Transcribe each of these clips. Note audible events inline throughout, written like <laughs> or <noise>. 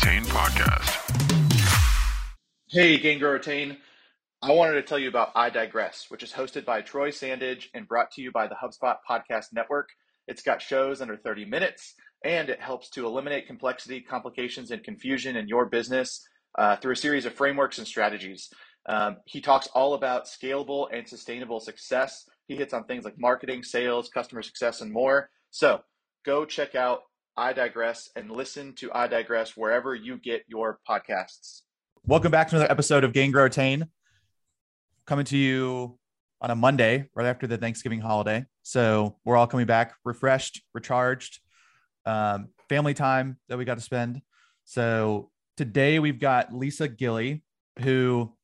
Attain podcast. Hey, Gain Grow Retain. I wanted to tell you about I Digress, which is hosted by Troy Sandidge and brought to you by the HubSpot Podcast Network. It's got shows under 30 minutes and it helps to eliminate complexity, complications, and confusion in your business uh, through a series of frameworks and strategies. Um, he talks all about scalable and sustainable success. He hits on things like marketing, sales, customer success, and more. So go check out I Digress and listen to I Digress wherever you get your podcasts. Welcome back to another episode of Gain Grow Retain. Coming to you on a Monday, right after the Thanksgiving holiday. So we're all coming back refreshed, recharged, um, family time that we got to spend. So today we've got Lisa Gilly, who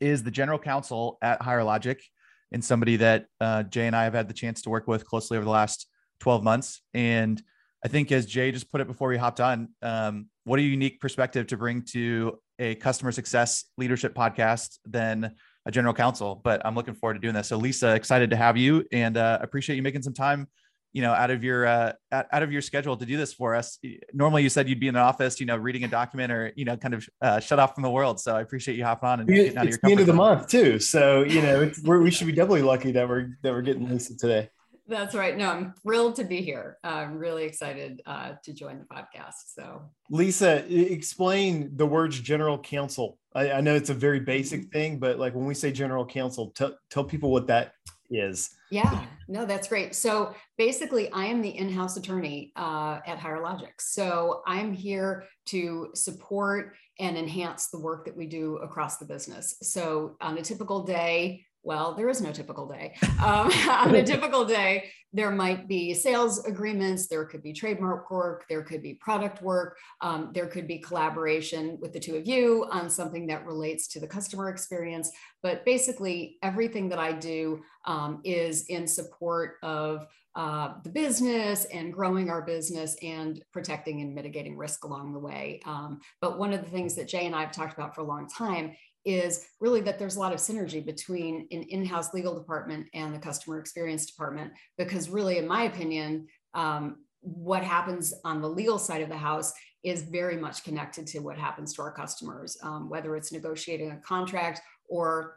is the general counsel at Higher Logic and somebody that uh, Jay and I have had the chance to work with closely over the last 12 months. And I think, as Jay just put it before we hopped on, um, what a unique perspective to bring to a customer success leadership podcast than a general counsel. But I'm looking forward to doing this. So, Lisa, excited to have you and uh, appreciate you making some time you know out of your uh, out of your schedule to do this for us normally you said you'd be in the office you know reading a document or you know kind of uh, shut off from the world so i appreciate you hopping on and getting out it's of your the end of the month too so you know we should be doubly lucky that we're that we're getting lisa today that's right no i'm thrilled to be here i'm really excited uh, to join the podcast so lisa explain the words general counsel I, I know it's a very basic thing but like when we say general counsel tell, tell people what that is. Yeah, no, that's great. So basically, I am the in house attorney uh, at Higher Logic. So I'm here to support and enhance the work that we do across the business. So on a typical day, well, there is no typical day. Um, <laughs> on a typical day, there might be sales agreements, there could be trademark work, there could be product work, um, there could be collaboration with the two of you on something that relates to the customer experience. But basically, everything that I do um, is in support of uh, the business and growing our business and protecting and mitigating risk along the way. Um, but one of the things that Jay and I have talked about for a long time is really that there's a lot of synergy between an in-house legal department and the customer experience department because really in my opinion um, what happens on the legal side of the house is very much connected to what happens to our customers um, whether it's negotiating a contract or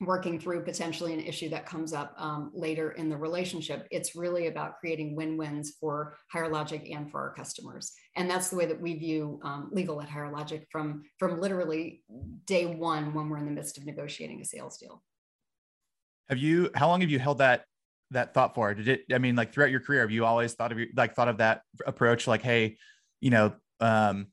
working through potentially an issue that comes up um, later in the relationship. It's really about creating win-wins for Higher Logic and for our customers. And that's the way that we view um, legal at Higher Logic from, from literally day one when we're in the midst of negotiating a sales deal. Have you, how long have you held that, that thought for? Did it, I mean, like throughout your career, have you always thought of your, like thought of that approach? Like, Hey, you know, um,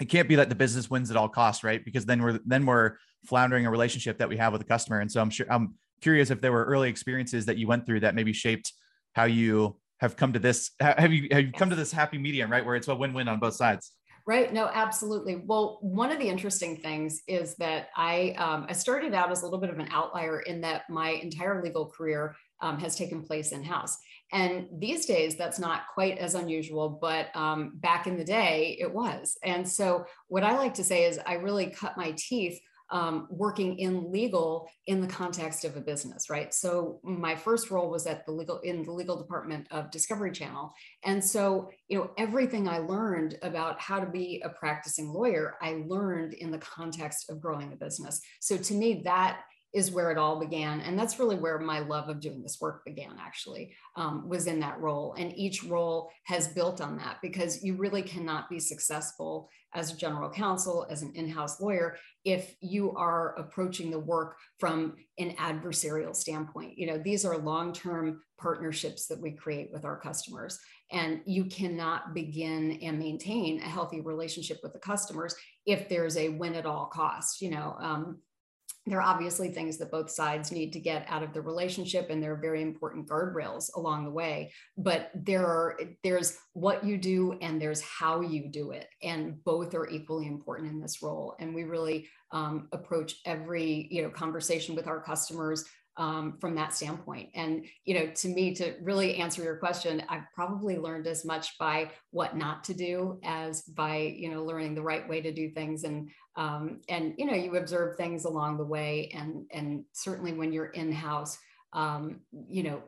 it can't be that the business wins at all costs, right? Because then we're, then we're, floundering a relationship that we have with a customer. And so I'm sure I'm curious if there were early experiences that you went through that maybe shaped how you have come to this. Have you have you come to this happy medium, right, where it's a win-win on both sides? Right. No, absolutely. Well, one of the interesting things is that I um, I started out as a little bit of an outlier in that my entire legal career um, has taken place in house. And these days, that's not quite as unusual, but um, back in the day, it was. And so, what I like to say is, I really cut my teeth um, working in legal in the context of a business, right? So my first role was at the legal in the legal department of Discovery Channel, and so you know everything I learned about how to be a practicing lawyer, I learned in the context of growing a business. So to me, that is where it all began and that's really where my love of doing this work began actually um, was in that role and each role has built on that because you really cannot be successful as a general counsel, as an in house lawyer, if you are approaching the work from an adversarial standpoint. You know, these are long term partnerships that we create with our customers. And you cannot begin and maintain a healthy relationship with the customers if there's a win at all cost. You know, um, there are obviously things that both sides need to get out of the relationship and there are very important guardrails along the way. But there are there's what you do and there's how you do it and both are equally important in this role. And we really um, approach every you know conversation with our customers um, from that standpoint. And you know, to me, to really answer your question, I've probably learned as much by what not to do as by you know learning the right way to do things. And um, and you know, you observe things along the way, and and certainly when you're in house, um, you know.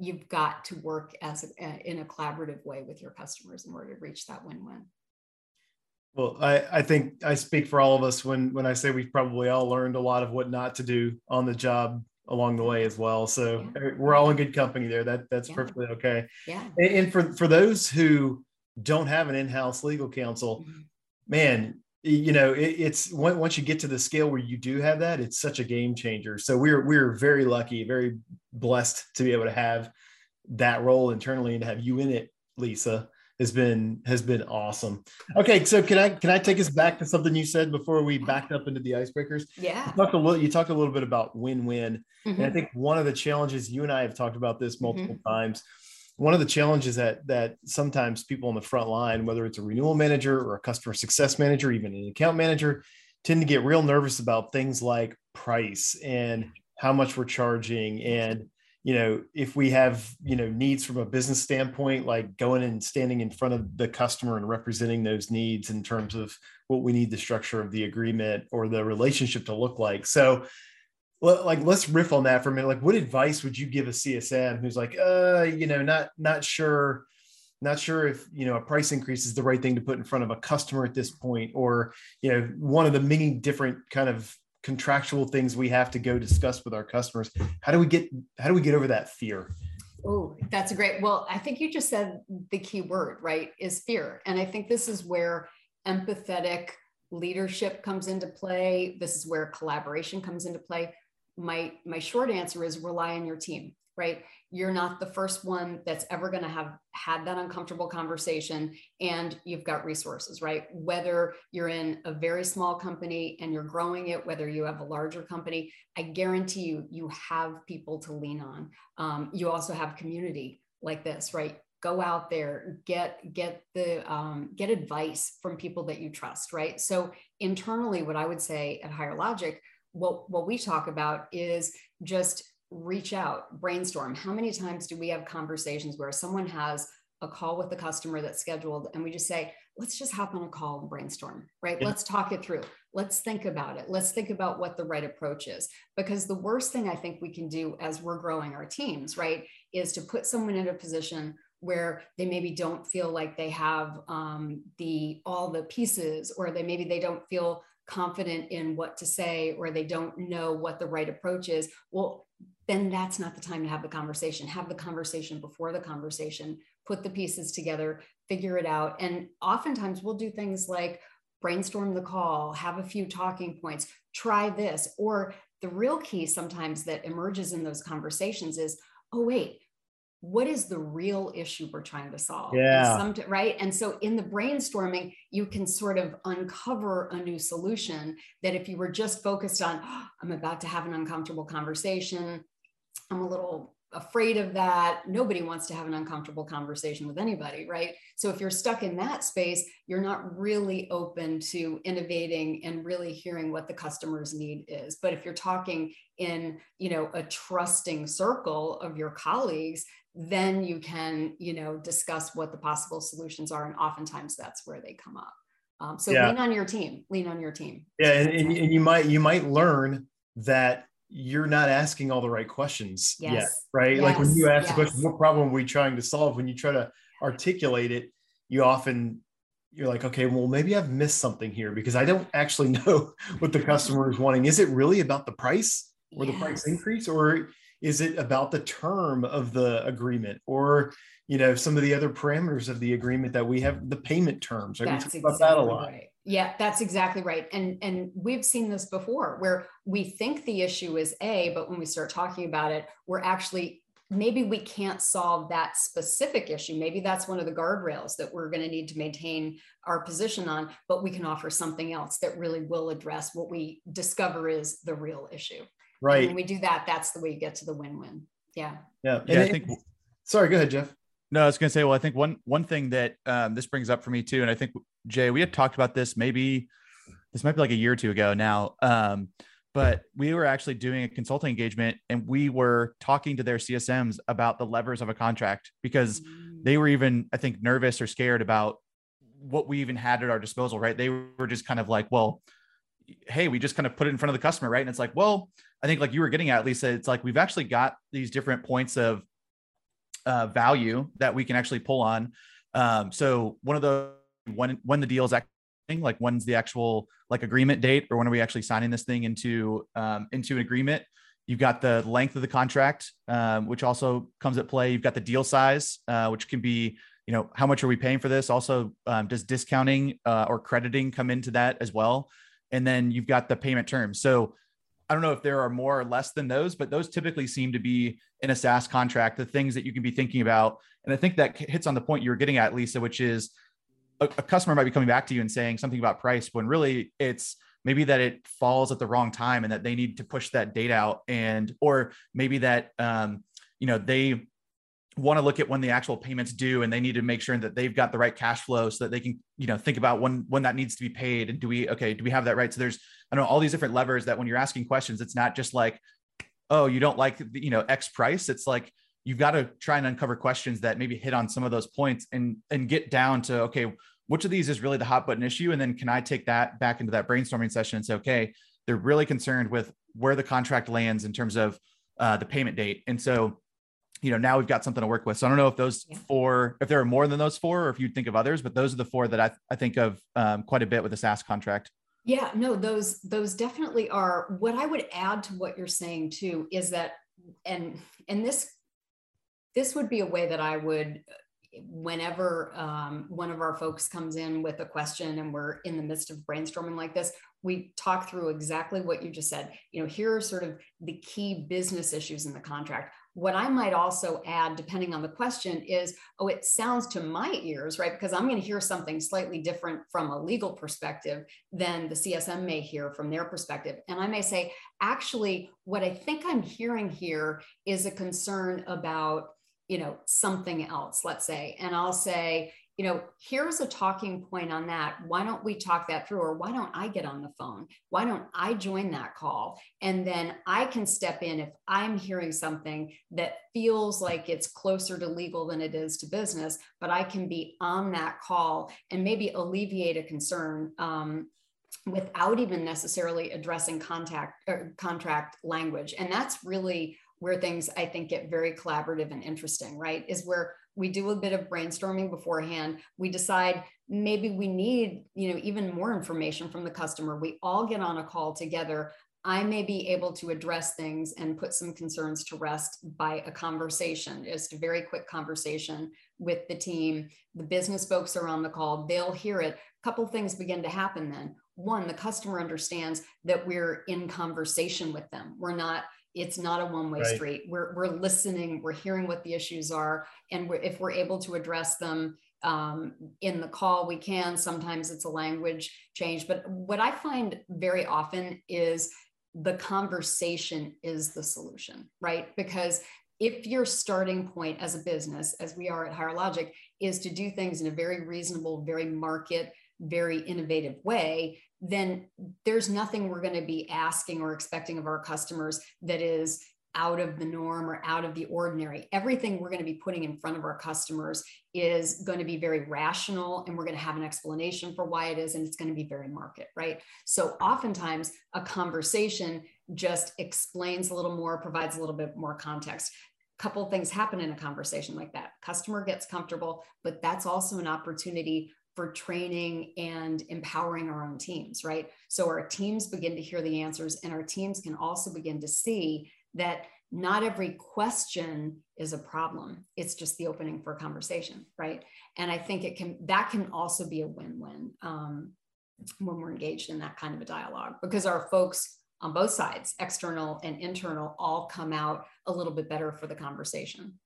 You've got to work as a, in a collaborative way with your customers in order to reach that win-win. Well, I, I think I speak for all of us when when I say we've probably all learned a lot of what not to do on the job along the way as well. So Yeah. we're all in good company there. That that's Yeah. perfectly okay. Yeah. And, and for for those who don't have an in-house legal counsel, Mhm. man, you know it, it's once you get to the scale where you do have that, it's such a game changer. So we're we're very lucky, very blessed to be able to have that role internally and to have you in it, Lisa has been has been awesome. Okay, so can I can I take us back to something you said before we backed up into the icebreakers? Yeah. You talked a little, you talked a little bit about win-win. And I Mhm. think one of the challenges you and I have talked about this multiple times. One of the challenges that that sometimes people on the front line, whether it's a renewal manager or a customer success manager, even an account manager, tend to get real nervous about things like price and how much we're charging and you know if we have you know needs from a business standpoint like going and standing in front of the customer and representing those needs in terms of what we need the structure of the agreement or the relationship to look like. So like let's riff on that for a minute. Like what advice would you give a csm who's like uh you know not not sure not sure if you know a price increase is the right thing to put in front of a customer at this point or you know one of the many different kind of contractual things we have to go discuss with our customers how do we get how do we get over that fear Oh, that's a great. Well, I think you just said the key word, right? Is fear. And I think this is where empathetic leadership comes into play. This is where collaboration comes into play. My my short answer is rely on your team, right? You're not the first one that's ever going to have had that uncomfortable conversation and you've got resources, right? Whether you're in a very small company and you're growing it, whether you have a larger company, I guarantee you you have people to lean on. Um, you also have community like this right? Go out there get get the um, get advice from people that you trust right? So internally what i would say at higher logic what what we talk about is just reach out brainstorm. How many times do we have conversations where someone has a call with the customer that's scheduled and we just say let's just hop on a call and brainstorm right? Yeah. let's talk it through. Let's think about it. Let's think about what the right approach is. Because the worst thing i think we can do as we're growing our teams right is to put someone in a position where they maybe don't feel like they have um, the all the pieces or they maybe they don't feel confident in what to say or they don't know what the right approach is. Well then that's not the time to have the conversation. Have the conversation before the conversation put the pieces together figure it out. And oftentimes we'll do things like brainstorm the call have a few talking points try this. Or the real key sometimes that emerges in those conversations is oh wait what is the real issue we're trying to solve? And Yeah. right? And so in the brainstorming you can sort of uncover a new solution that if you were just focused on "Oh, i'm about to have an uncomfortable conversation. I'm a little afraid of that. Nobody wants to have an uncomfortable conversation with anybody right? So if you're stuck in that space you're not really open to innovating and really hearing what the customer's need is. But if you're talking in you know a trusting circle of your colleagues then you can you know discuss what the possible solutions are and oftentimes that's where they come up um, so Yeah. lean on your team lean on your team yeah and, and, and you might you might learn that you're not asking all the right questions yet Yes. right like when you Yes. ask the question what problem are we trying to solve when you try to articulate it you often you're like okay well maybe i've missed something here because i don't actually <laughs> know what the customer is wanting is it really about the price or the price increase or is it about the term of the agreement or you know some of the other parameters of the agreement that we have the payment terms right? we That's talk about that a lot right. Yeah, that's exactly right. And and we've seen this before where we think the issue is A, but when we start talking about it, we're actually maybe we can't solve that specific issue. Maybe that's one of the guardrails that we're going to need to maintain our position on, but we can offer something else that really will address what we discover is the real issue. And right when we do that, that's the way you get to the win-win. Yeah. yeah, Yeah, I And- think sorry go ahead jeff No, I was going to say, well, I think one one thing that um, this brings up for me too, and I think Jay, we had talked about this maybe this might be like a year or two ago now, um, but we were actually doing a consulting engagement and we were talking to their CSMs about the levers of a contract because they were even, I think, nervous or scared about what we even had at our disposal. Right? They were just kind of like, well, hey, we just kind of put it in front of the customer, right? And it's like, well, I think like you were getting at, Lisa, it's like we've actually got these different points of uh, value that we can actually pull on. Um, so one of the when when the deal is actually like when's the actual like agreement date or when are we actually signing this thing into um, into an agreement? You've got the length of the contract um, which also comes at play. You've got the deal size uh, which can be you know how much are we paying for this? Also um, does discounting uh, or crediting come into that as well? And then you've got the payment terms. So i don't know if there are more or less than those but those typically seem to be in a saas contract the things that you can be thinking about. And i think that hits on the point you were getting at lisa which is a, a customer might be coming back to you and saying something about price when really it's maybe that it falls at the wrong time and that they need to push that date out and or maybe that um, you know they want to look at when the actual payments due and they need to make sure that they've got the right cash flow so that they can you know think about when when that needs to be paid. And do we okay do we have that right? So there's i don't know all these different levers that when you're asking questions it's not just like oh you don't like the, you know x price. It's like you've got to try and uncover questions that maybe hit on some of those points and and get down to okay which of these is really the hot button issue? And then can i take that back into that brainstorming session and say okay they're really concerned with where the contract lands in terms of uh, the payment date. And so you know now we've got something to work with so i don't know if those yeah. four if there are more than those four or if you think of others but those are the four that i, I think of um, quite a bit with the saas contract yeah no those those definitely are what i would add to what you're saying too is that and and this this would be a way that I would, whenever um, one of our folks comes in with a question and we're in the midst of brainstorming like this, we talk through exactly what you just said. You know, here are sort of the key business issues in the contract. What I might also add, depending on the question, is oh, it sounds to my ears, right? Because I'm going to hear something slightly different from a legal perspective than the CSM may hear from their perspective. And I may say, actually, what I think I'm hearing here is a concern about you know something else let's say and i'll say you know here's a talking point on that. Why don't we talk that through? Or why don't i get on the phone? Why don't i join that call? And then i can step in if i'm hearing something that feels like it's closer to legal than it is to business but i can be on that call and maybe alleviate a concern um, without even necessarily addressing contact or contract language. And that's really where things I think get very collaborative and interesting, right? Is where we do a bit of brainstorming beforehand. We decide maybe we need, you know, even more information from the customer. We all get on a call together. I may be able to address things and put some concerns to rest by a conversation, just a very quick conversation with the team. The business folks are on the call, they'll hear it. A couple things begin to happen then. One, the customer understands that we're in conversation with them. We're not it's not a one-way right. street. We're, we're listening we're hearing what the issues are and we're, if we're able to address them um, in the call we can. Sometimes it's a language change but what i find very often is the conversation is the solution right? Because if your starting point as a business as we are at higher logic is to do things in a very reasonable very market very innovative way then there's nothing we're going to be asking or expecting of our customers that is out of the norm or out of the ordinary. Everything we're going to be putting in front of our customers is going to be very rational and we're going to have an explanation for why it is and it's going to be very market, right? So oftentimes a conversation just explains a little more, provides a little bit more context. A couple things happen in a conversation like that. Customer gets comfortable, but that's also an opportunity for training and empowering our own teams, right? So our teams begin to hear the answers, and our teams can also begin to see that not every question is a problem. It's just the opening for a conversation, right? And I think it can that can also be a win-win um, when we're engaged in that kind of a dialogue because our folks on both sides, external and internal, all come out a little bit better for the conversation.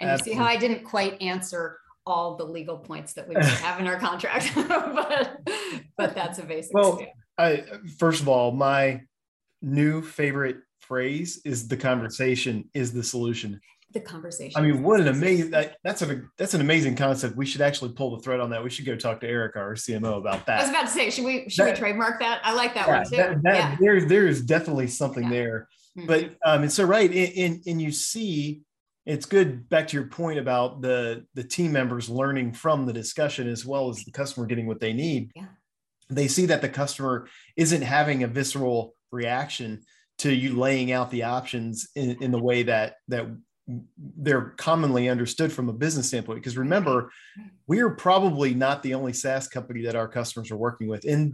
And Absolutely. you see how I didn't quite answer all the legal points that we <laughs> have in our contract, <laughs> but but that's a basic. Well, I first of all, my new favorite phrase is the conversation is the solution. The conversation. I mean, what an amazing that, that's a that's an amazing concept. We should actually pull the thread on that. We should go talk to Eric, our CMO, about that. I was about to say, should we should that, we trademark that? I like that yeah, one too. That, that, yeah. there, there is definitely something yeah. there. Mm-hmm. But um, and so right, and, and you see it's good back to your point about the the team members learning from the discussion as well as the customer getting what they need yeah. they see that the customer isn't having a visceral reaction to you laying out the options in, in the way that that they're commonly understood from a business standpoint. Because remember, we are probably not the only SaaS company that our customers are working with. And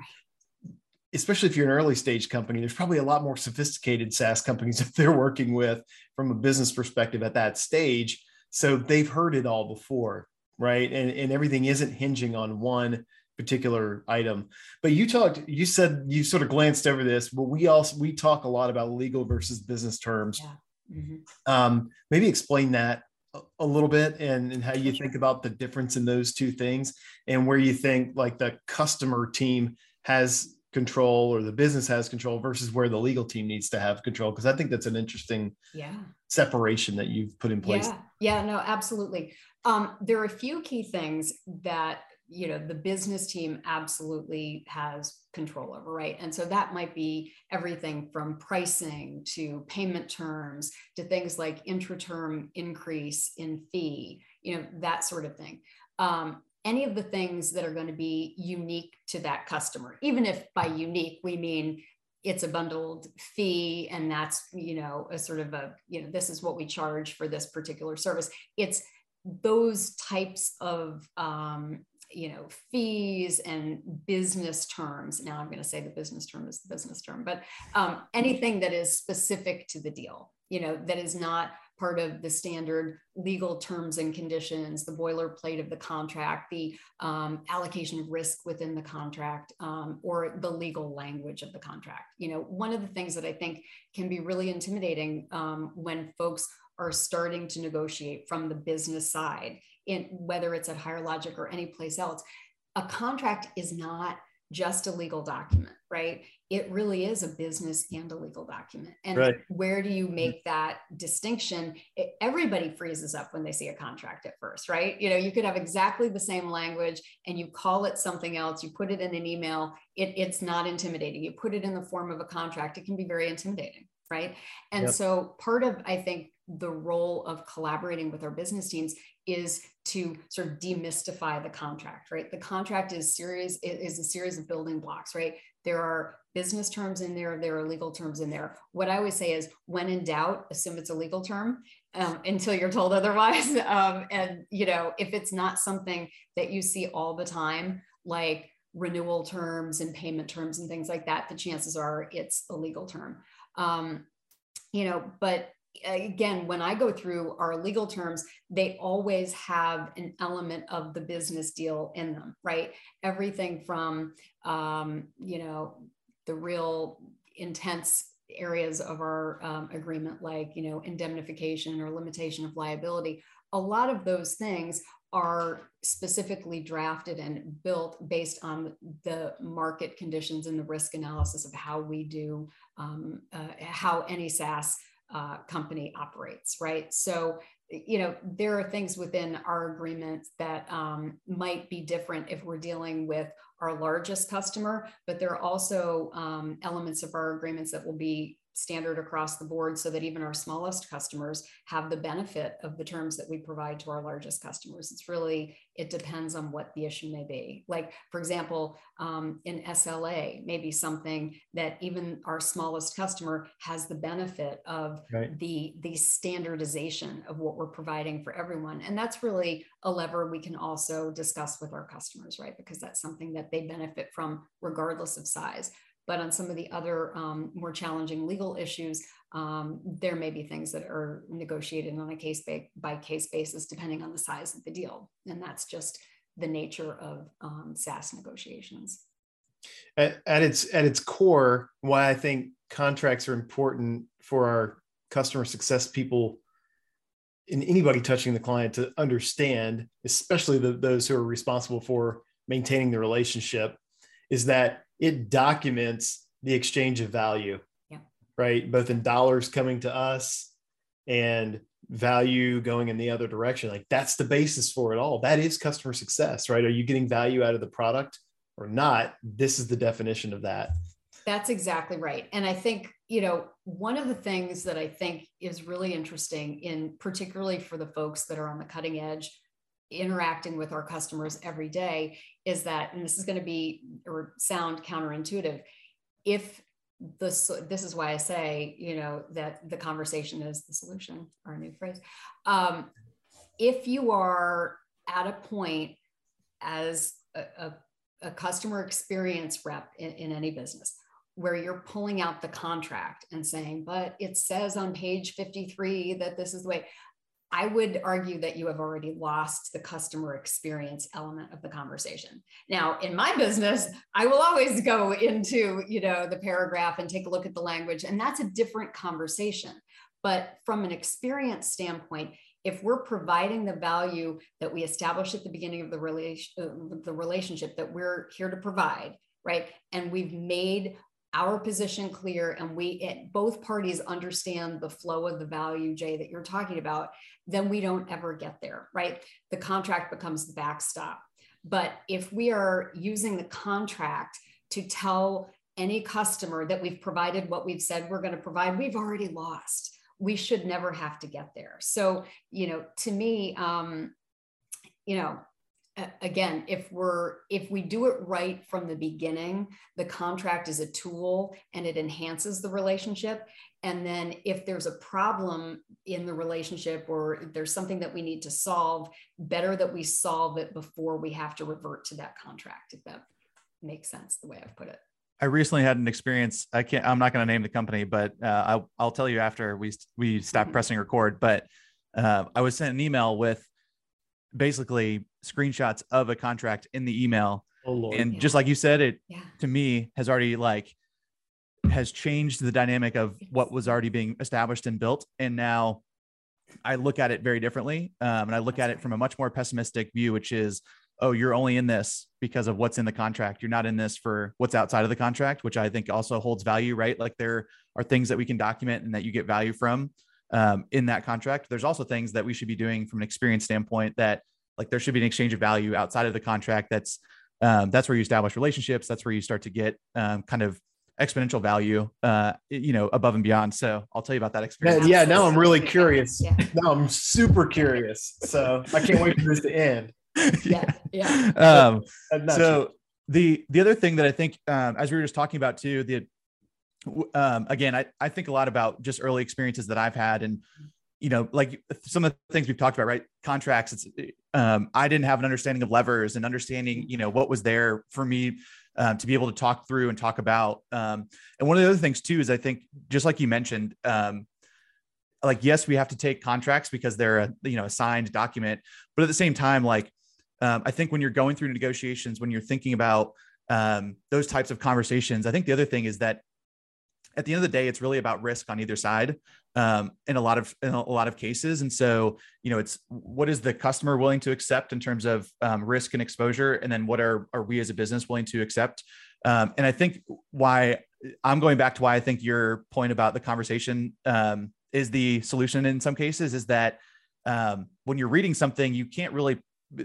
especially if you're an early stage company, there's probably a lot more sophisticated SaaS companies <laughs> that they're working with from a business perspective at that stage. So they've heard it all before, right? And, and everything isn't hinging on one particular item. But you talked, you said you sort of glanced over this, but we also we talk a lot about legal versus business terms. Yeah. Mm-hmm. Um, maybe explain that a little bit and, and how you think about the difference in those two things and where you think like the customer team has control or the business has control versus where the legal team needs to have control because i think that's an interesting yeah. separation that you've put in place. Yeah, yeah no absolutely. Um, there are a few key things that you know the business team absolutely has control over right? And so that might be everything from pricing to payment terms to things like intra-term increase in fee you know that sort of thing. Um, any of the things that are going to be unique to that customer. Even if by unique we mean it's a bundled fee and that's you know a sort of a you know this is what we charge for this particular service. It's those types of um, you know fees and business terms. Now i'm going to say the business term is the business term but um, anything that is specific to the deal you know that is not part of the standard legal terms and conditions, the boilerplate of the contract, the um, allocation of risk within the contract, um, or the legal language of the contract. You know, one of the things that I think can be really intimidating um, when folks are starting to negotiate from the business side, in whether it's at Higher Logic or any place else, a contract is not just a legal document, right? It really is a business and a legal document. And right. where do you mm-hmm. make that distinction? It, everybody freezes up when they see a contract at first, right? You know, you could have exactly the same language and you call it something else, you put it in an email, it, it's not intimidating. You put it in the form of a contract, it can be very intimidating, right? And yep. so part of, I think, the role of collaborating with our business teams is to sort of demystify the contract, right? The contract is series is a series of building blocks, right? There are business terms in there, there are legal terms in there. What I always say is, when in doubt, assume it's a legal term um, <laughs> until you're told otherwise. <laughs> Um, and you know, if it's not something that you see all the time, like renewal terms and payment terms and things like that, the chances are it's a legal term. Um, you know, but again, when I go through our legal terms, they always have an element of the business deal in them, right? Everything from, um, you know, the real intense areas of our um, agreement, like, you know, indemnification or limitation of liability. A lot of those things are specifically drafted and built based on the market conditions and the risk analysis of how we do um, uh, how any SaaS uh, company operates, right? So, you know, there are things within our agreement that um, might be different if we're dealing with our largest customer, but there are also um, elements of our agreements that will be standard across the board so that even our smallest customers have the benefit of the terms that we provide to our largest customers. It's really, it depends on what the issue may be. Like, for example, um, in SLA, maybe something that even our smallest customer has the benefit of right. the, the standardization of what we're providing for everyone. And that's really a lever we can also discuss with our customers, right? Because that's something that they benefit from regardless of size. But on some of the other um, more challenging legal issues, um, there may be things that are negotiated on a case by, by case basis, depending on the size of the deal. And that's just the nature of um, SaaS negotiations. At, at, its at its core, why I think contracts are important for our customer success people and anybody touching the client to understand, especially the, those who are responsible for maintaining the relationship, is that it documents the exchange of value, yeah. right? Both in dollars coming to us and value going in the other direction. Like that's the basis for it all. That is customer success, right? Are you getting value out of the product or not? This is the definition of that. That's exactly right. And I think, you know, one of the things that I think is really interesting in particularly for the folks that are on the cutting edge interacting with our customers every day is that, and this is going to be or sound counterintuitive, if this this is why I say, you know, that the conversation is the solution, our new phrase. Um, if you are at a point as a, a, a customer experience rep in, in any business where you're pulling out the contract and saying, but it says on page 53 that this is the way. I would argue that you have already lost the customer experience element of the conversation. Now, in my business, I will always go into, you know, the paragraph and take a look at the language, and that's a different conversation. But from an experience standpoint, if we're providing the value that we established at the beginning of the uh, the relationship that we're here to provide, right? And we've made our position clear and we it, both parties understand the flow of the value jay that you're talking about then we don't ever get there right? The contract becomes the backstop. But if we are using the contract to tell any customer that we've provided what we've said we're going to provide we've already lost. We should never have to get there. So you know to me um you know again if we're if we do it right from the beginning the contract is a tool and it enhances the relationship and then if there's a problem in the relationship or there's something that we need to solve better that we solve it before we have to revert to that contract if that makes sense the way i've put it I recently had an experience. I can't. I'm not going to name the company, but uh, I'll, I'll tell you after we we stop mm-hmm. pressing record. But uh, I was sent an email with basically screenshots of a contract in the email. Oh, and yeah. just like you said, it yeah. to me has already like has changed the dynamic of what was already being established and built. And now I look at it very differently. Um, and I look That's at it from a much more pessimistic view, which is, oh, you're only in this because of what's in the contract. You're not in this for what's outside of the contract, which I think also holds value, right? Like there are things that we can document and that you get value from um, in that contract. There's also things that we should be doing from an experience standpoint that like there should be an exchange of value outside of the contract. That's um, that's where you establish relationships. That's where you start to get um, kind of exponential value, uh, you know, above and beyond. So I'll tell you about that experience. Yeah, now I'm really curious. Yeah. Now I'm super curious. So I can't wait for this to end. yeah, yeah. <laughs> Um, so the the other thing that I think, um, as we were just talking about too, the um, again, I, I think a lot about just early experiences that I've had and, you know, like some of the things we've talked about, right? Contracts. It's, um, I didn't have an understanding of levers and understanding, you know, what was there for me um, to be able to talk through and talk about. Um, and one of the other things too is I think, just like you mentioned, um, like yes, we have to take contracts because they're a you know a signed document, but at the same time, like um, I think when you're going through negotiations, when you're thinking about um, those types of conversations, I think the other thing is that at the end of the day, it's really about risk on either side um, in a lot of in a lot of cases. And so, you know, it's what is the customer willing to accept in terms of um, risk and exposure, and then what are are we as a business willing to accept? Um, and I think why I'm going back to why I think your point about the conversation um, is the solution in some cases is that um, when you're reading something, you can't really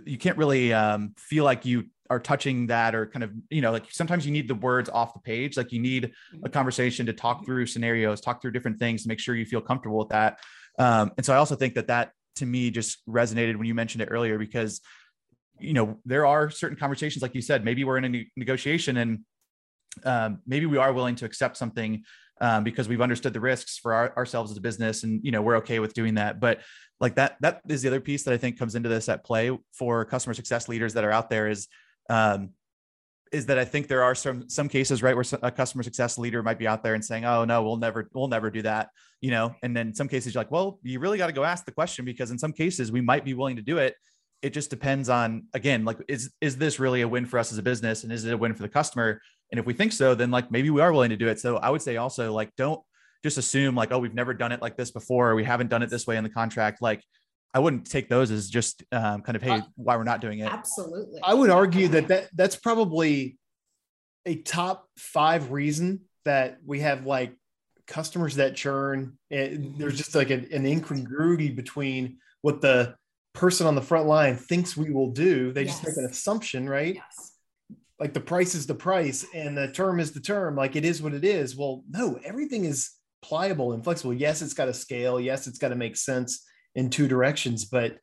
you can't really um, feel like you are touching that or kind of you know like sometimes you need the words off the page. Like you need a mm-hmm. conversation to talk through scenarios talk through different things to make sure you feel comfortable with that. Um, and so i also think that that to me just resonated when you mentioned it earlier because you know there are certain conversations like you said maybe we're in a negotiation and um, maybe we are willing to accept something um, because we've understood the risks for our, ourselves as a business and you know we're okay with doing that. But like that that is the other piece that i think comes into this at play for customer success leaders that are out there is um, is that I think there are some some cases right where a customer success leader might be out there and saying, "Oh no, we'll never we'll never do that," you know. And then some cases you're like, "Well, you really got to go ask the question because in some cases we might be willing to do it. It just depends on again, like is is this really a win for us as a business and is it a win for the customer? And if we think so, then like maybe we are willing to do it. So I would say also like don't just assume like, oh, we've never done it like this before, or we haven't done it this way in the contract. Like I wouldn't take those as just um, kind of hey, why we're not doing it. Absolutely. I would argue that, that that's probably a top five reason that we have like customers that churn. And there's just like an, an incongruity between what the person on the front line thinks we will do. They yes. just make an assumption, right? Yes. Like the price is the price and the term is the term. Like it is what it is. Well, no, everything is pliable and flexible. Yes, it's got to scale. Yes, it's got to make sense in two directions, but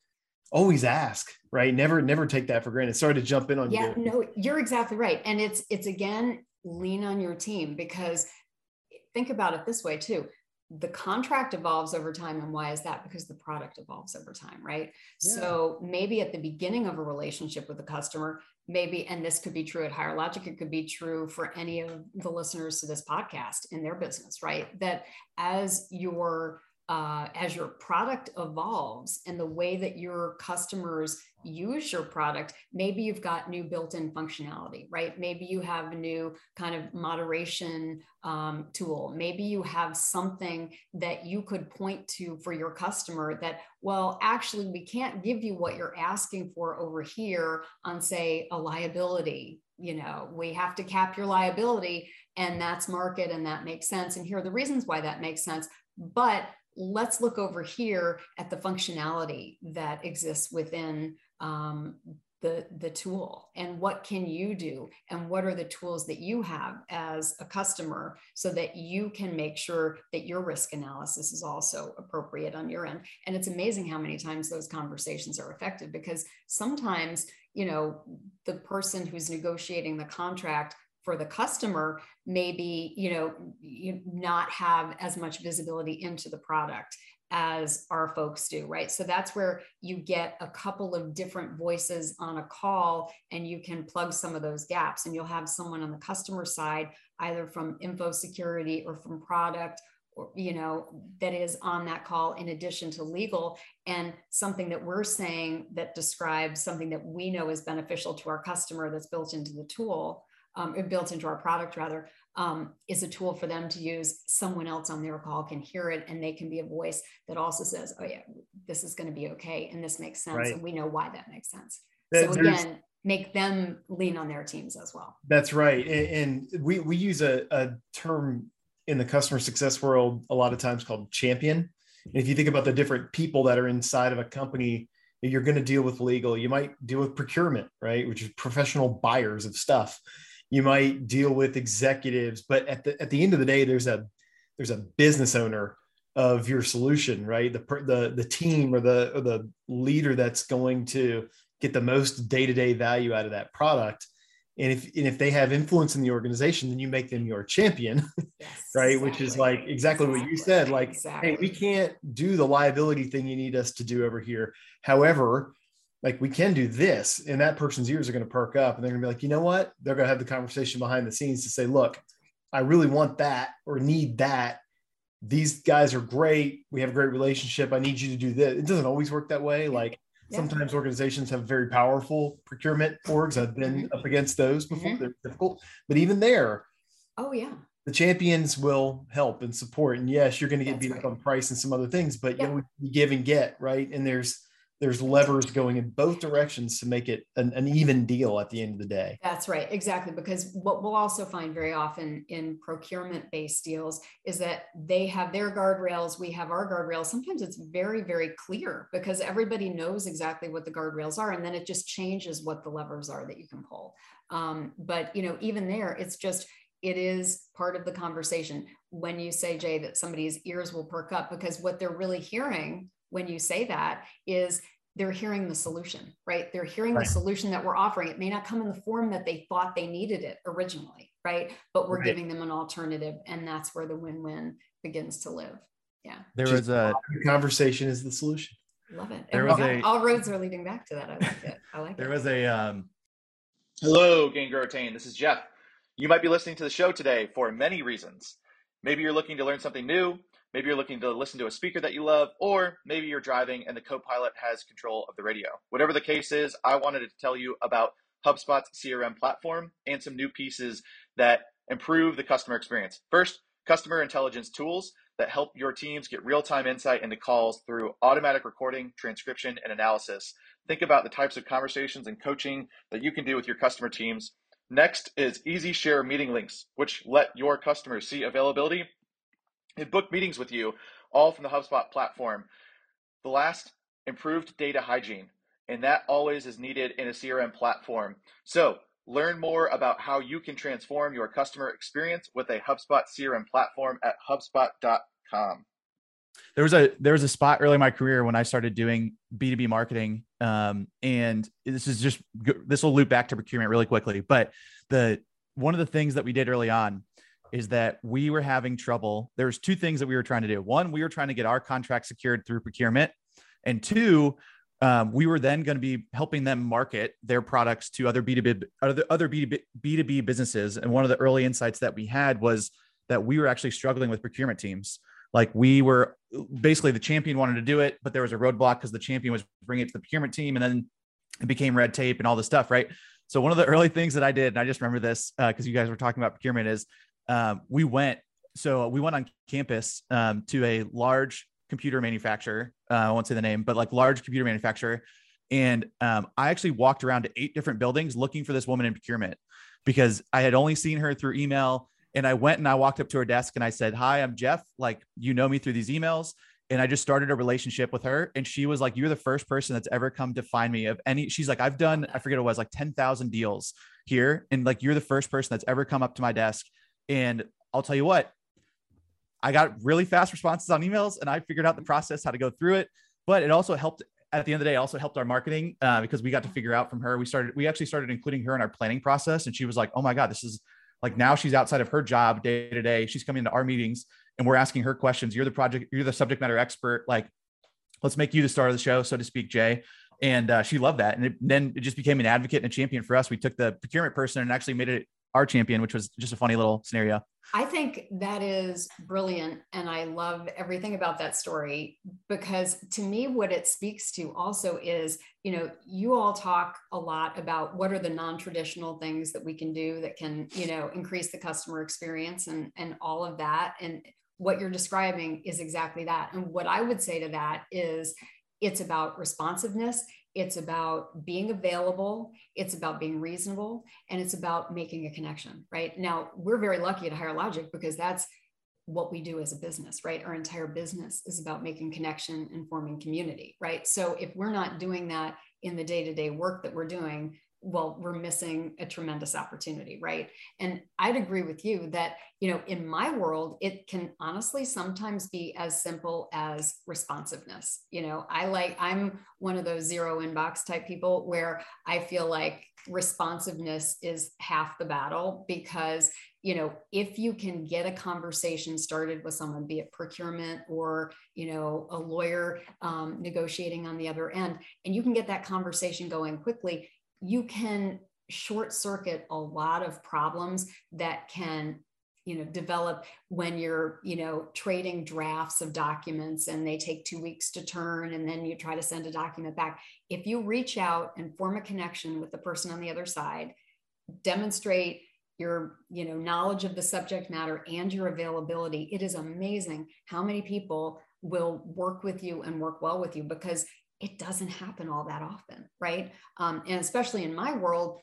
always ask, right? Never, never take that for granted. Sorry to jump in on yeah, you. Yeah, no, you're exactly right. And it's, it's again, lean on your team because think about it this way too the contract evolves over time and why is that because the product evolves over time right yeah. so maybe at the beginning of a relationship with a customer maybe and this could be true at higher logic it could be true for any of the listeners to this podcast in their business right that as your uh, as your product evolves and the way that your customers use your product, maybe you've got new built-in functionality, right? Maybe you have a new kind of moderation um, tool. Maybe you have something that you could point to for your customer that, well, actually, we can't give you what you're asking for over here on, say, a liability. You know, we have to cap your liability, and that's market, and that makes sense. And here are the reasons why that makes sense. But let's look over here at the functionality that exists within um, the, the tool and what can you do and what are the tools that you have as a customer so that you can make sure that your risk analysis is also appropriate on your end. And it's amazing how many times those conversations are effective because sometimes you know the person who's negotiating the contract for the customer maybe you know you not have as much visibility into the product as our folks do right? So that's where you get a couple of different voices on a call and you can plug some of those gaps. And you'll have someone on the customer side either from info security or from product or, you know that is on that call in addition to legal. And something that we're saying that describes something that we know is beneficial to our customer that's built into the tool um, built into our product rather, um, is a tool for them to use. Someone else on their call can hear it and they can be a voice that also says, oh yeah, this is going to be okay. And this makes sense. Right. And we know why that makes sense. That, so again, make them lean on their teams as well. That's right. And, and we, we use a, a term in the customer success world a lot of times called champion. And if you think about the different people that are inside of a company, you're going to deal with legal, you might deal with procurement, right? Which is professional buyers of stuff you might deal with executives but at the at the end of the day there's a there's a business owner of your solution right the the the team or the or the leader that's going to get the most day-to-day value out of that product and if and if they have influence in the organization then you make them your champion <laughs> yes, right exactly. which is like exactly, exactly, what you said like exactly. hey we can't do the liability thing you need us to do over here however like we can do this and that person's ears are going to perk up and they're going to be like you know what? They're going to have the conversation behind the scenes to say look i really want that or need that. These guys are great. We have a great relationship. I need you to do this. It doesn't always work that way. Like yeah. sometimes organizations have very powerful procurement orgs. I've been mm-hmm. up against those before. Mm-hmm. they're difficult. But even there oh yeah. the champions will help and support. And yes you're going to get That's beat right. up on price and some other things but yeah. you know we give and get right? And there's there's levers going in both directions to make it an, an, even deal at the end of the day. That's right, exactly. Because what we'll also find very often in procurement based deals is that they have their guardrails, we have our guardrails. Sometimes it's very, very clear because everybody knows exactly what the guardrails are, and then it just changes what the levers are that you can pull. Um, but you know, even there, it's just it is part of the conversation when you say jay that somebody's ears will perk up because what they're really hearing when you say that is they're hearing the solution, right? They're hearing right. the solution that we're offering. It may not come in the form that they thought they needed it originally, right? But we're right. giving them an alternative, and that's where the win-win begins to live. Yeah. There Just was a conversation is the solution. Love it. There was a, <laughs> all roads are leading back to that. I like it. I like there it. There was a um Hello, Gain Grow Retain. This is Jeff. You might be listening to the show today for many reasons. Maybe you're looking to learn something new Maybe you're looking to listen to a speaker that you love, or maybe you're driving and the co pilot has control of the radio. Whatever the case is, I wanted to tell you about HubSpot's CRM platform and some new pieces that improve the customer experience. First, customer intelligence tools that help your teams get real time insight into calls through automatic recording, transcription, and analysis. Think about the types of conversations and coaching that you can do with your customer teams. Next is Easy Share meeting links, which let your customers see availability and book meetings with you, all from the HubSpot platform. The last, improved data hygiene, and that always is needed in a CRM platform. So, learn more about how you can transform your customer experience with a HubSpot CRM platform at hubspot.com. There was a there was a spot early in my career when I started doing B two B marketing, um, and this is just this will loop back to procurement really quickly. But the one of the things that we did early on is that we were having trouble. There's two things that we were trying to do. One, we were trying to get our contract secured through procurement, and two, um, we were then going to be helping them market their products to other B2B other, other B2B, B2B businesses. And one of the early insights that we had was that we were actually struggling with procurement teams. Like we were basically the champion wanted to do it, but there was a roadblock because the champion was bringing it to the procurement team, and then it became red tape and all this stuff, right? So one of the early things that I did, and I just remember this because uh, you guys were talking about procurement, is um, we went. So we went on campus um, to a large computer manufacturer. Uh, I won't say the name, but like large computer manufacturer. And um, I actually walked around to eight different buildings looking for this woman in procurement because I had only seen her through email. And I went and I walked up to her desk and I said, Hi, I'm Jeff. Like, you know me through these emails. And I just started a relationship with her. And she was like, You're the first person that's ever come to find me of any. She's like, I've done, I forget what it was, like 10,000 deals here. And like, you're the first person that's ever come up to my desk. And I'll tell you what, I got really fast responses on emails and I figured out the process, how to go through it. But it also helped at the end of the day, also helped our marketing uh, because we got to figure out from her. We started, we actually started including her in our planning process. And she was like, oh my God, this is like now she's outside of her job day to day. She's coming to our meetings and we're asking her questions. You're the project, you're the subject matter expert. Like, let's make you the star of the show, so to speak, Jay. And uh, she loved that. And it, then it just became an advocate and a champion for us. We took the procurement person and actually made it our champion, which was just a funny little scenario. I think that is brilliant. And I love everything about that story because to me, what it speaks to also is, you know, you all talk a lot about what are the non-traditional things that we can do that can, you know, increase the customer experience and, and all of that. And what you're describing is exactly that. And what I would say to that is it's about responsiveness it's about being available it's about being reasonable and it's about making a connection right? Now we're very lucky at higher logic because that's what we do as a business right? Our entire business is about making connection and forming community right? So if we're not doing that in the day-to-day work that we're doing well we're missing a tremendous opportunity right? And i'd agree with you that you know in my world it can honestly sometimes be as simple as responsiveness. You know i like i'm one of those zero inbox type people where i feel like responsiveness is half the battle because you know if you can get a conversation started with someone be it procurement or you know a lawyer um, negotiating on the other end and you can get that conversation going quickly you can short circuit a lot of problems that can you know develop when you're you know trading drafts of documents and they take two weeks to turn and then you try to send a document back. If you reach out and form a connection with the person on the other side demonstrate your you know knowledge of the subject matter and your availability it is amazing how many people will work with you and work well with you because it doesn't happen all that often, right? Um, and especially in my world,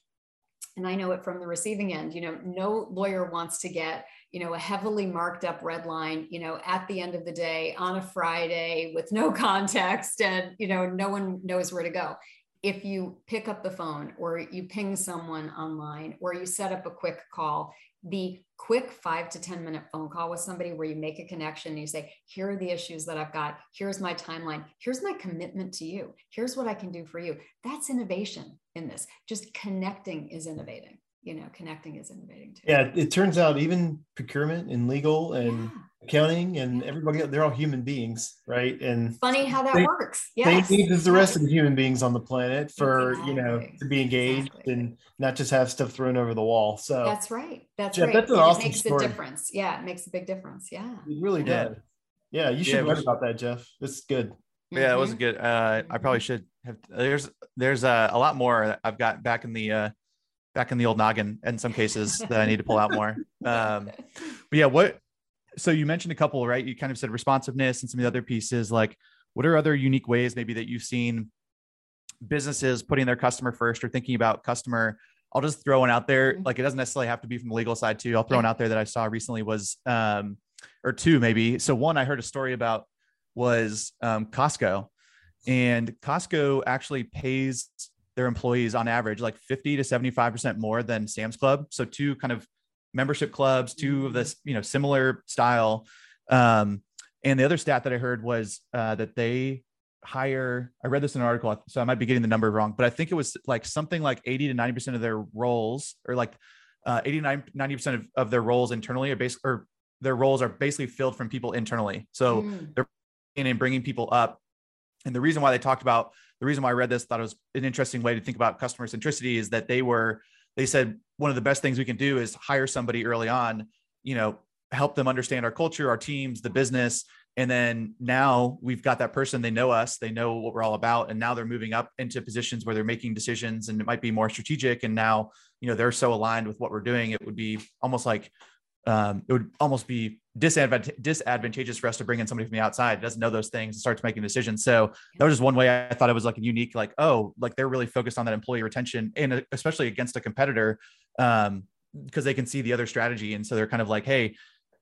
and I know it from the receiving end, you know, no lawyer wants to get, you know, a heavily marked up red line, you know, at the end of the day on a Friday with no <laughs> context and, you know, no one knows where to go. If you pick up the phone or you ping someone online or you set up a quick call, the quick five to 10 minute phone call with somebody where you make a connection and you say, here are the issues that I've got. Here's my timeline. Here's my commitment to you. Here's what I can do for you. That's innovation in this. Just connecting is innovating you know connecting is innovating too. Yeah it turns out even procurement and legal and yeah. accounting and everybody they're all human beings right? And funny how that they, works. Yeah, they need as the rest of the human beings on the planet for exactly. you know to be engaged exactly. and not just have stuff thrown over the wall. So that's right. That's Jeff, right. that's an awesome it makes story. a difference. Yeah it makes a big difference. Yeah. It really yeah. does. Yeah you should yeah, write about that jeff. It's good. Yeah it was mm-hmm. good. Uh i probably should have there's there's uh, a lot more i've got back in the uh back in the old noggin in some cases <laughs> that I need to pull out more. Um, but yeah, what? So you mentioned a couple, right? You kind of said responsiveness and some of the other pieces. Like, what are other unique ways maybe that you've seen businesses putting their customer first or thinking about customer? I'll just throw one out there. Mm-hmm. Like, it doesn't necessarily have to be from the legal side too. I'll throw one out there that I saw recently was, um, or two maybe. So one I heard a story about was um, Costco, and Costco actually pays their employees on average like 50 to 75% more than Sam's Club. So two kind of membership clubs, two of this, mm-hmm. you know, similar style. Um, and the other stat that I heard was uh, that they hire, I read this in an article, so I might be getting the number wrong, but I think it was like something like 80 to 90% of their roles or like uh, 89, 90% of, of their roles internally are basically, or their roles are basically filled from people internally. So mm. they're in and bringing people up. And the reason why they talked about the reason why I read this, thought it was an interesting way to think about customer centricity is that they were, they said one of the best things we can do is hire somebody early on, you know, help them understand our culture, our teams, the business. And then now we've got that person, they know us, they know what we're all about. And now they're moving up into positions where they're making decisions and it might be more strategic. And now, you know, they're so aligned with what we're doing. It would be almost like um, it would almost be disadvant- disadvantageous for us to bring in somebody from the outside that doesn't know those things and starts making decisions. So that was just one way I thought it was like a unique, like, oh, like they're really focused on that employee retention and uh, especially against a competitor um, because they can see the other strategy. And so they're kind of like, hey,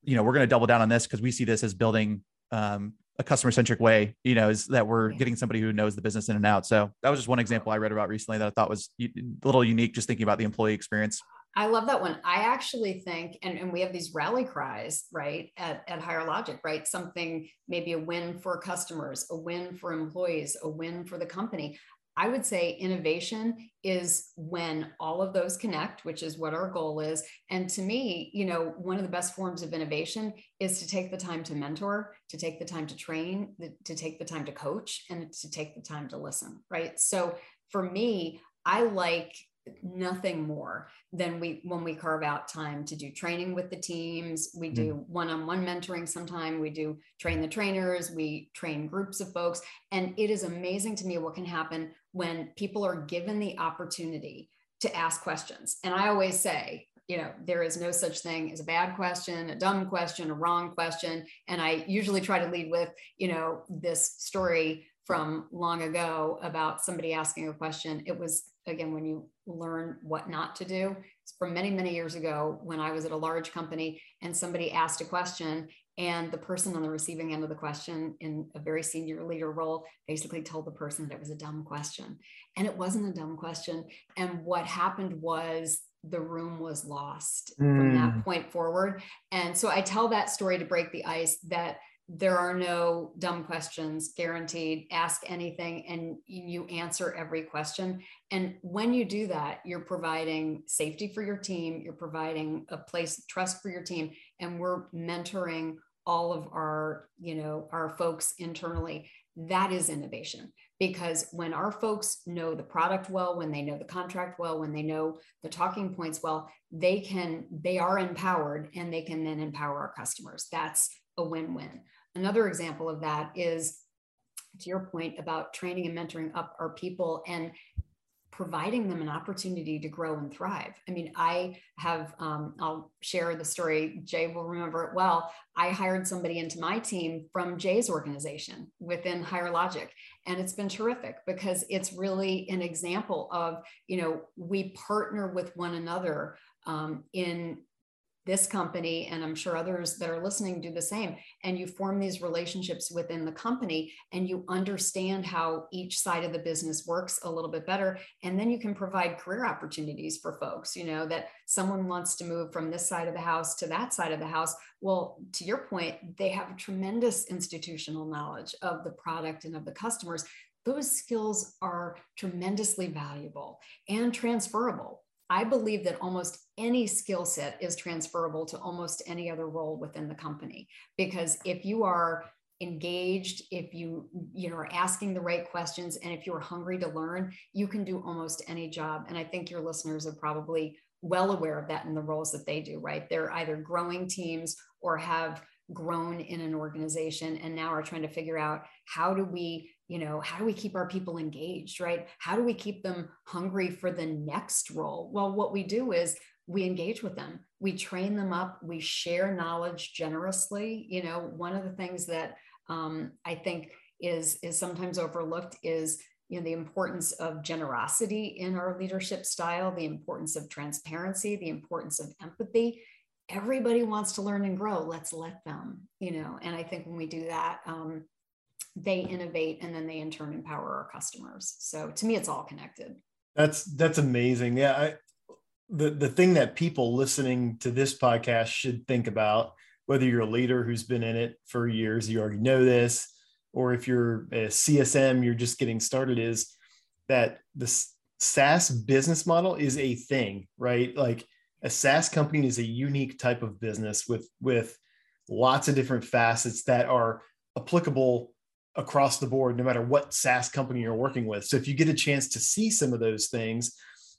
you know, we're going to double down on this because we see this as building um, a customer centric way, you know, is that we're getting somebody who knows the business in and out. So that was just one example I read about recently that I thought was a little unique, just thinking about the employee experience. I love that one. I actually think, and, and we have these rally cries, right, at, at Higher Logic, right? Something maybe a win for customers, a win for employees, a win for the company. I would say innovation is when all of those connect, which is what our goal is. And to me, you know, one of the best forms of innovation is to take the time to mentor, to take the time to train, to take the time to coach, and to take the time to listen, right? So for me, I like nothing more than we when we carve out time to do training with the teams. We mm. do one-on-one mentoring sometime. We do train the trainers. We train groups of folks. And it is amazing to me what can happen when people are given the opportunity to ask questions. And i always say you know there is no such thing as a bad question a dumb question a wrong question. And i usually try to lead with you know this story from long ago about somebody asking a question. It was, again, when you learn what not to do. It's from many, many years ago when I was at a large company and somebody asked a question, and the person on the receiving end of the question in a very senior leader role basically told the person that it was a dumb question. And it wasn't a dumb question. And what happened was the room was lost mm. from that hmm. point forward. And so I tell that story to break the ice that there are no dumb questions guaranteed ask anything and you answer every question. And when you do that you're providing safety for your team you're providing a place trust for your team and we're mentoring all of our you know our folks internally. That is innovation because when our folks know the product well when they know the contract well when they know the talking points well they can they are empowered and they can then empower our customers. That's a win-win Another example of that is to your point about training and mentoring up our people and providing them an opportunity to grow and thrive. I mean, I have, um, I'll share the story. Jay will remember it well. I hired somebody into my team from Jay's organization within Higher Logic. And it's been terrific because it's really an example of, you know, we partner with one another um, in this company and i'm sure others that are listening do the same and you form these relationships within the company and you understand how each side of the business works a little bit better and then you can provide career opportunities for folks you know that someone wants to move from this side of the house to that side of the house. Well to your point they have tremendous institutional knowledge of the product and of the customers. Those skills are tremendously valuable and transferable I believe that almost any skill set is transferable to almost any other role within the company. Because if you are engaged if you you know are asking the right questions and if you're hungry to learn you can do almost any job. And i think your listeners are probably well aware of that in the roles that they do right? They're either growing teams or have grown in an organization and now are trying to figure out how do we you know how do we keep our people engaged right? How do we keep them hungry for the next role? Well what we do is we engage with them. We train them up. We share knowledge generously. You know one of the things that um, i think is is sometimes overlooked is you know the importance of generosity in our leadership style the importance of transparency the importance of empathy. Everybody wants to learn and grow. Let's let them you know and i think when we do that um, they innovate and then they in turn empower our customers. So to me it's all connected. That's that's amazing. Yeah I, the the thing that people listening to this podcast should think about whether you're a leader who's been in it for years you already know this or if you're a csm you're just getting started is that the SaaS business model is a thing, right? Like a SaaS company is a unique type of business with with lots of different facets that are applicable across the board, no matter what SaaS company you're working with. So if you get a chance to see some of those things,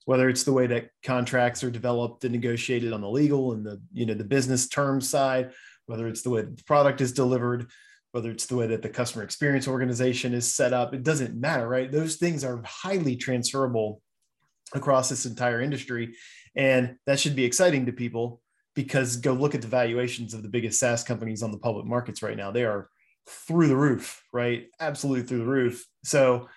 whether it's the way that contracts are developed and negotiated on the legal and the you know the business terms side, whether it's the way the product is delivered, whether it's the way that the customer experience organization is set up, it doesn't matter, right? Those things are highly transferable across this entire industry. And that should be exciting to people because go look at the valuations of the biggest SaaS companies on the public markets right now. They are through the roof, right? Absolutely through the roof. So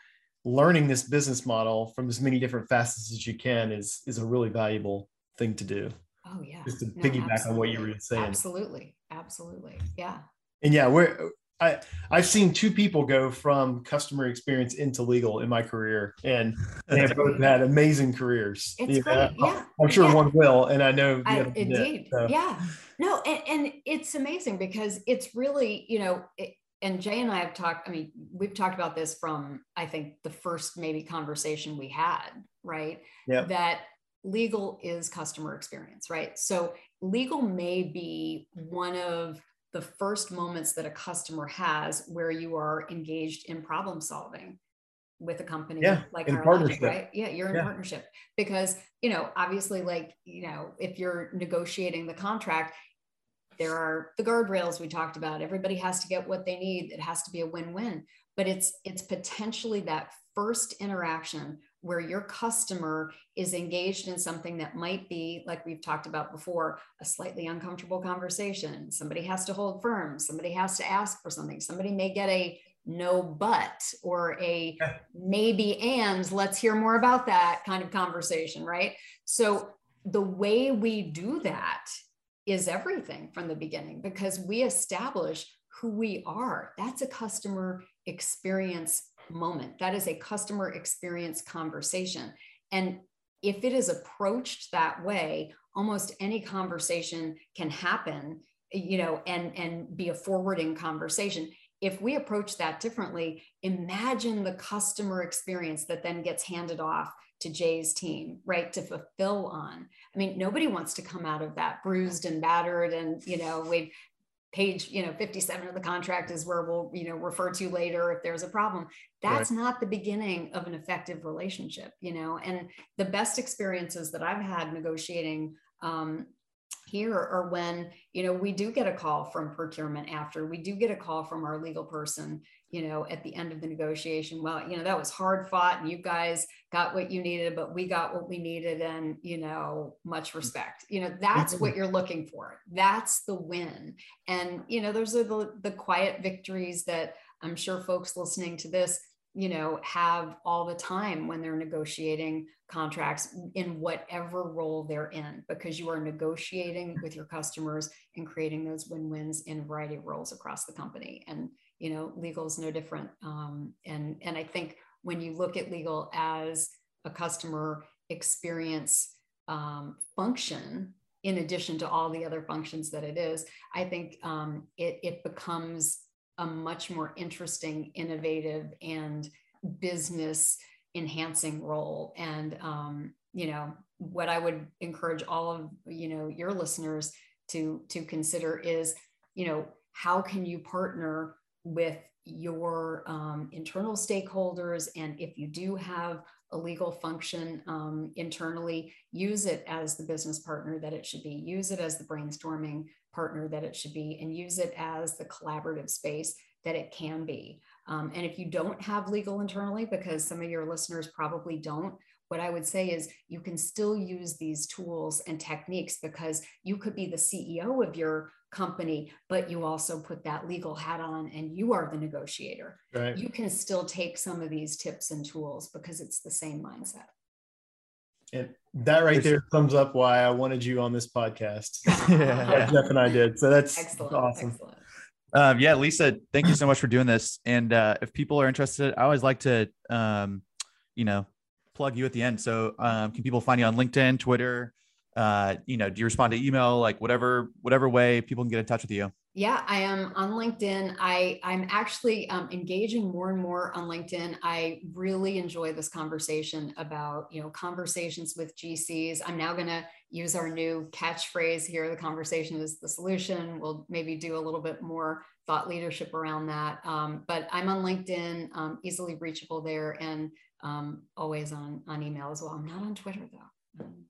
learning this business model from as many different facets as you can is is a really valuable thing to do. Oh yeah. Just to no, piggyback absolutely. on what you were saying. Absolutely. Absolutely. Yeah. And yeah, we're I I've seen two people go from customer experience into legal in my career, and <laughs> they have both had amazing careers. It's great. Yeah, I'm sure yeah. one will, and I know. I, indeed, so. yeah. No, and, and, it's amazing because it's really you know. It, and Jay and I have talked. I mean, we've talked about this from I think the first maybe conversation we had, right? Yeah. That legal is customer experience, right? So legal may be one of the first moments that a customer has where you are engaged in problem solving with a company yeah, like in our partnership. right? Yeah, you're in yeah. partnership because you know, obviously, like you know, if you're negotiating the contract, there are the guardrails we talked about. Everybody has to get what they need. It has to be a win-win. But it's it's potentially that first interaction where your customer is engaged in something that might be, like we've talked about before, a slightly uncomfortable conversation. Somebody has to hold firm, somebody has to ask for something, somebody may get a no but or a maybe and let's hear more about that kind of conversation, right? So the way we do that is everything from the beginning because we establish who we are. That's a customer experience moment. That is a customer experience conversation. And if it is approached that way, almost any conversation can happen, you know, and, and be a forwarding conversation. If we approach that differently, imagine the customer experience that then gets handed off to Jay's team, right? To fulfill on. I mean, nobody wants to come out of that bruised and battered and, you know, we've page you know 57 of the contract is where we'll you know refer to later if there's a problem that's right. not the beginning of an effective relationship you know and the best experiences that i've had negotiating um, here or when you know we do get a call from procurement after we do get a call from our legal person you know at the end of the negotiation. Well you know that was hard fought and you guys got what you needed but we got what we needed and you know much mm. respect. You know that's what you're looking for. That's the win. And you know those are the the quiet victories that i'm sure folks listening to this you know have all the time when they're negotiating contracts in whatever role they're in because you are negotiating with your customers and creating those win-wins in a variety of roles across the company. And you know legal is no different. Um, and and i think when you look at legal as a customer experience um, function in addition to all the other functions that it is i think um, it, it becomes a much more interesting, innovative, and business enhancing role. And um, you know, what I would encourage all of you know your listeners to to consider is, you know, how can you partner with your um, internal stakeholders, and if you do have a legal function um, internally, use it as the business partner that it should be. Use it as the brainstorming partner that it should be and use it as the collaborative space that it can be. Um, and if you don't have legal internally, because some of your listeners probably don't, what I would say is you can still use these tools and techniques because you could be the CEO of your company, but you also put that legal hat on and you are the negotiator. Right. You can still take some of these tips and tools because it's the same mindset. And that right there sums up why I wanted you on this podcast. <laughs> yeah. Jeff and I did. So that's excellent. awesome. Excellent. Um, yeah, Lisa, thank you so much for doing this. And uh, if people are interested, I always like to, um, you know, plug you at the end. So um, can people find you on LinkedIn, Twitter? Uh, you know, do you respond to email, like whatever, whatever way people can get in touch with you? Yeah, I am on LinkedIn. I I'm actually um, engaging more and more on LinkedIn. I really enjoy this conversation about you know conversations with GCs. I'm now going to use our new catchphrase here. The conversation is the solution. We'll maybe do a little bit more thought leadership around that. Um, but I'm on LinkedIn, um, easily reachable there, and um, always on on email as well. I'm not on Twitter though.